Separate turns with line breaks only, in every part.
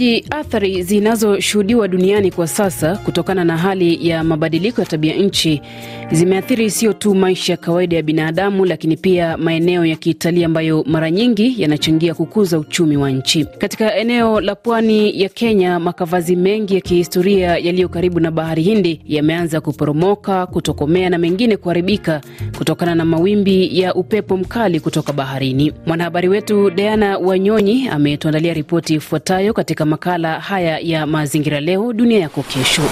Msikilizaji, athari zinazoshuhudiwa duniani kwa sasa kutokana na hali ya mabadiliko ya tabia nchi zimeathiri sio tu maisha ya kawaida ya binadamu, lakini pia maeneo ya kitalii ambayo mara nyingi yanachangia kukuza uchumi wa nchi. Katika eneo la pwani ya Kenya, makavazi mengi ya kihistoria yaliyo karibu na bahari Hindi yameanza kuporomoka, kutokomea na mengine kuharibika kutokana na mawimbi ya upepo mkali kutoka baharini. Mwanahabari wetu Diana Wanyonyi ametuandalia ripoti ifuatayo katika makala haya ya Mazingira Leo Dunia Yako Kesho.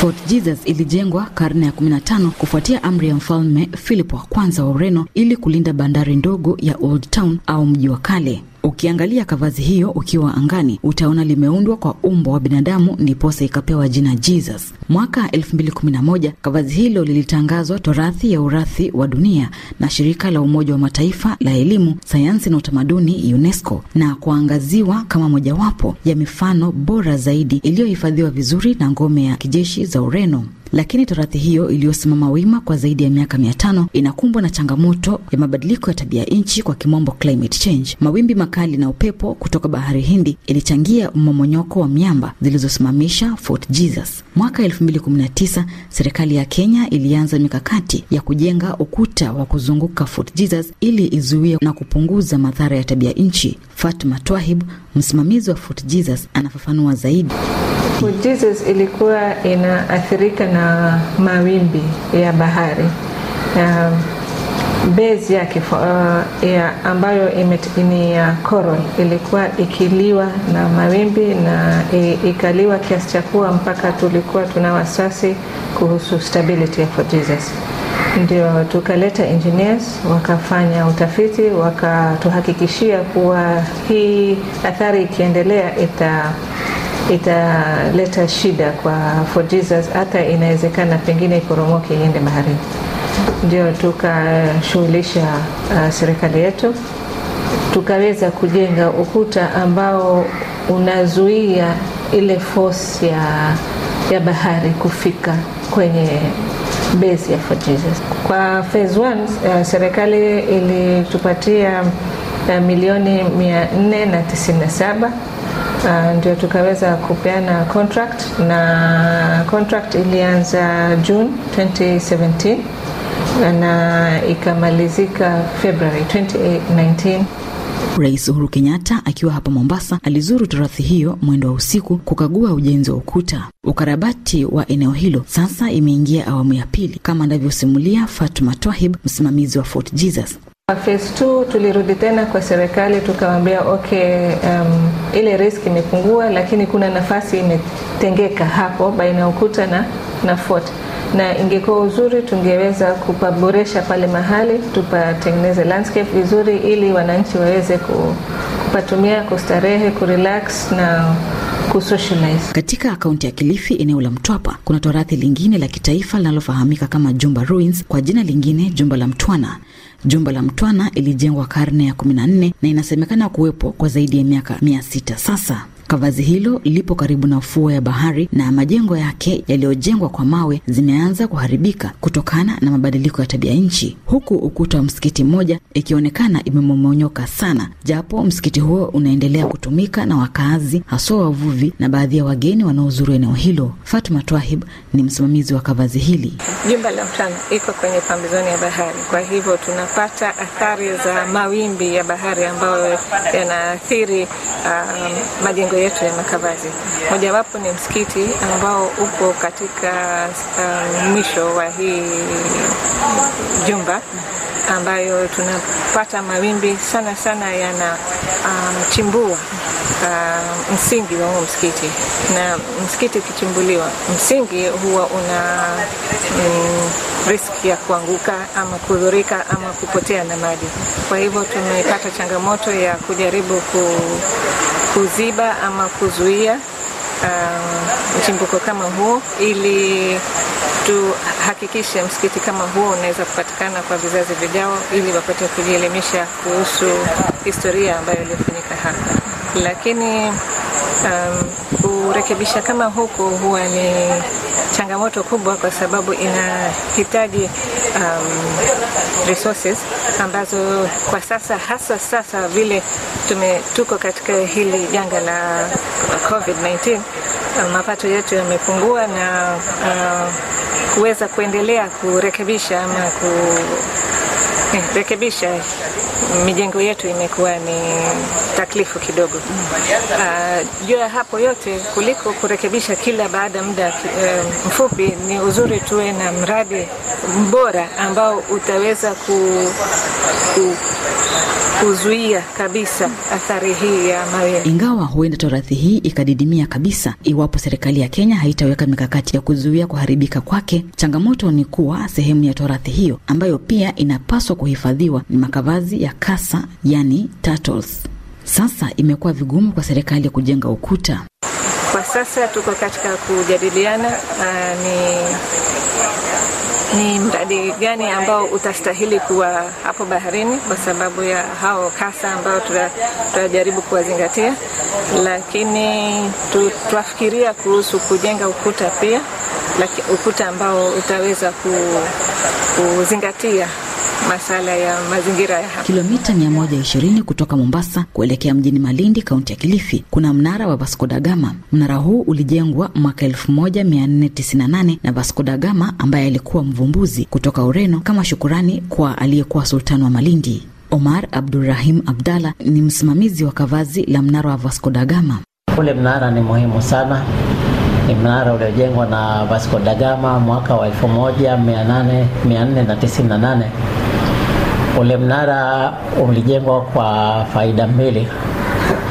Fort Jesus ilijengwa karne ya 15 kufuatia amri ya mfalme Philip wa kwanza wa Ureno ili kulinda bandari ndogo ya Old Town au mji wa kale. Ukiangalia kavazi hiyo ukiwa angani utaona limeundwa kwa umbo wa binadamu, ndiposa ikapewa jina Jesus. Mwaka 2011 kavazi hilo lilitangazwa torathi ya urathi wa dunia na shirika la Umoja wa Mataifa la elimu, sayansi na utamaduni UNESCO, na kuangaziwa kama mojawapo ya mifano bora zaidi iliyohifadhiwa vizuri na ngome ya kijeshi za Ureno. Lakini torathi hiyo iliyosimama wima kwa zaidi ya miaka mia tano inakumbwa na changamoto ya mabadiliko ya tabia nchi, kwa kimombo climate change. Mawimbi makali na upepo kutoka bahari Hindi ilichangia mmomonyoko wa miamba zilizosimamisha Fort Jesus. Mwaka 2019 serikali ya Kenya ilianza mikakati ya kujenga ukuta wa kuzunguka Fort Jesus ili izuie na kupunguza madhara ya tabia nchi. Fatma Twahib, msimamizi wa Fort Jesus, anafafanua zaidi.
Fort Jesus ilikuwa inaathirika na mawimbi ya bahari um, base yake uh, ya ambayo ni ya coral ilikuwa ikiliwa na mawimbi na ikaliwa kiasi cha kuwa mpaka tulikuwa tuna wasiwasi kuhusu stability for Jesus. Ndio tukaleta engineers wakafanya utafiti, wakatuhakikishia kuwa hii athari ikiendelea ita italeta shida kwa for Jesus, hata inawezekana pengine iporomoke iende baharini. Ndio tukashughulisha uh, serikali yetu tukaweza kujenga ukuta ambao unazuia ile force ya, ya bahari kufika kwenye base ya Fort Jesus. Kwa phase 1 uh, serikali ilitupatia uh, milioni 497 ndio tukaweza kupeana contract na contract ilianza June 2017 na ikamalizika February 2019.
Rais Uhuru Kenyatta akiwa hapa Mombasa alizuru torathi hiyo mwendo wa usiku kukagua ujenzi wa ukuta. Ukarabati wa eneo hilo sasa imeingia awamu ya pili, kama anavyosimulia Fatuma Twahib, msimamizi wa Fort Jesus.
Phase 2 tulirudi tena kwa serikali tukawaambia, okay, um, ile risk imepungua, lakini kuna nafasi imetengeka hapo baina ya ukuta na, na fort, na ingekuwa uzuri tungeweza kupaboresha pale mahali tupatengeneze landscape vizuri, ili wananchi waweze kupatumia kustarehe, kurelax na kusocialize.
Katika kaunti ya Kilifi, eneo la Mtwapa, kuna torathi lingine la kitaifa linalofahamika kama Jumba Ruins, kwa jina lingine Jumba la Mtwana. Jumba la Mtwana ilijengwa karne ya 14 na inasemekana kuwepo kwa zaidi ya miaka mia sita sasa. Kavazi hilo lipo karibu na ufuo ya bahari na majengo yake yaliyojengwa kwa mawe zimeanza kuharibika kutokana na mabadiliko ya tabia nchi, huku ukuta wa msikiti mmoja ikionekana imemomonyoka sana, japo msikiti huo unaendelea kutumika na wakaazi, haswa wavuvi na baadhi ya wageni wanaozuru eneo hilo. Fatma Twahib ni msimamizi wa kavazi hili.
Jumba la mtano iko kwenye pambizoni ya bahari, kwa hivyo tunapata athari za mawimbi ya bahari ambayo yanaathiri um, majengo yetu ya makavazi. Mojawapo ni msikiti ambao upo katika um, mwisho wa hii jumba ambayo tunapata mawimbi sana sana yanachimbua um, uh, msingi wa huo msikiti, na msikiti ukichimbuliwa, msingi huwa una mm, riski ya kuanguka ama kudhurika ama kupotea na maji. Kwa hivyo tumepata changamoto ya kujaribu ku, kuziba ama kuzuia mchimbuko um, kama huo ili tuhakikishe msikiti kama huo unaweza kupatikana kwa vizazi vijao, ili wapate kujielimisha kuhusu historia ambayo iliyofanyika hapa. Lakini um, kurekebisha kama huku huwa ni changamoto kubwa, kwa sababu inahitaji um, resources ambazo kwa sasa hasa sasa vile tume, tuko katika hili janga la COVID-19 uh, mapato yetu yamepungua na uh, kuweza kuendelea kurekebisha ama kurekebisha eh, mijengo yetu imekuwa ni taklifu kidogo. Uh, juu ya hapo yote, kuliko kurekebisha kila baada ya muda uh, mfupi, ni uzuri tuwe na mradi bora ambao utaweza ku, ku, kuzuia kabisa athari hii ya mawimbi.
Ingawa huenda torathi hii ikadidimia kabisa iwapo serikali ya Kenya haitaweka mikakati ya kuzuia kuharibika kwake, changamoto ni kuwa sehemu ya torathi hiyo ambayo pia inapaswa kuhifadhiwa ni makavazi ya kasa, yani turtles. Sasa imekuwa vigumu kwa serikali ya kujenga ukuta.
Kwa sasa tuko katika kujadiliana ni ni mradi gani ambao utastahili kuwa hapo baharini kwa sababu ya hao kasa ambao tunajaribu kuwazingatia, lakini tuafikiria kuhusu kujenga ukuta pia, ukuta ambao utaweza kuzingatia masala ya mazingira ya hapa.
Kilomita 120 kutoka Mombasa kuelekea mjini Malindi, kaunti ya Kilifi, kuna mnara wa Vasco da Gama. Mnara huu ulijengwa mwaka 1498 na Vasco da Gama ambaye alikuwa mvumbuzi kutoka Ureno kama shukurani kwa aliyekuwa sultani wa Malindi. Omar Abdurrahim Abdalla ni msimamizi wa kavazi la mnara wa Vasco da Gama.
Ule mnara ni muhimu sana ni mnara uliojengwa na Vasco da Gama mwaka wa 1498. Ule mnara ulijengwa kwa faida mbili.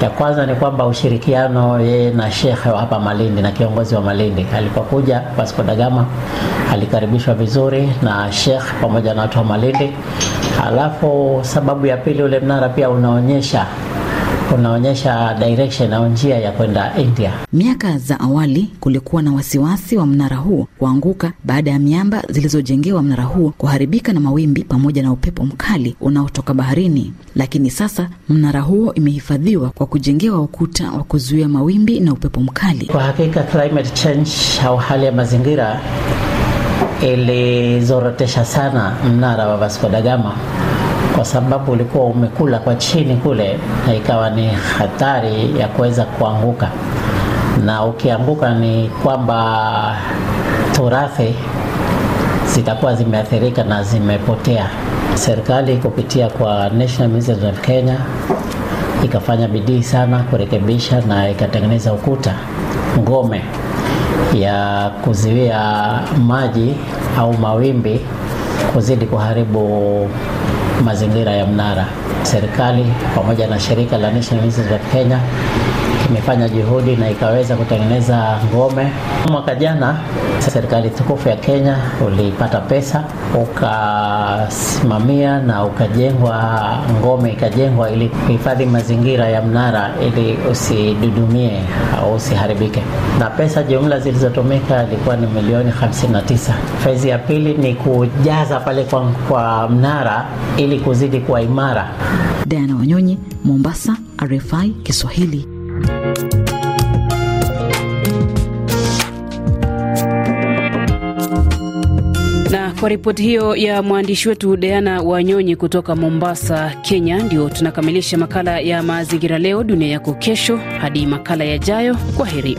Ya kwanza ni kwamba ushirikiano yeye na shekhe wa hapa Malindi na kiongozi wa Malindi. Alipokuja Vasco da Gama alikaribishwa vizuri na shekh pamoja na watu wa Malindi. Alafu sababu ya pili, ule mnara pia unaonyesha unaonyesha direction au njia ya kwenda India.
Miaka za awali kulikuwa na wasiwasi wa mnara huo kuanguka baada ya miamba zilizojengewa mnara huo kuharibika na mawimbi pamoja na upepo mkali unaotoka baharini, lakini sasa mnara huo imehifadhiwa kwa kujengewa ukuta wa kuzuia mawimbi na upepo mkali.
Kwa hakika climate change au hali ya mazingira ilizorotesha sana mnara wa Vasco da Gama kwa sababu ulikuwa umekula kwa chini kule, na ikawa ni hatari ya kuweza kuanguka, na ukianguka ni kwamba turathi zitakuwa zimeathirika na zimepotea. Serikali kupitia kwa National Museums of Kenya ikafanya bidii sana kurekebisha na ikatengeneza ukuta ngome ya kuzuia maji au mawimbi kuzidi kuharibu mazingira ya mnara. Serikali pamoja na shirika la National Institute of Kenya imefanya juhudi na ikaweza kutengeneza ngome. Mwaka jana serikali tukufu ya Kenya ulipata pesa ukasimamia na ukajengwa ngome, ikajengwa ili kuhifadhi mazingira ya mnara ili usidudumie au usiharibike, na pesa jumla zilizotumika ilikuwa ni milioni 59. Fezi ya pili ni kujaza pale kwa, kwa mnara ili kuzidi kuwa imara.
Diana Wanyonyi, Mombasa, RFI Kiswahili.
Kwa ripoti hiyo ya mwandishi wetu Deana Wanyonyi kutoka Mombasa, Kenya, ndio tunakamilisha makala ya mazingira leo dunia yako kesho. Hadi makala yajayo, kwa heri.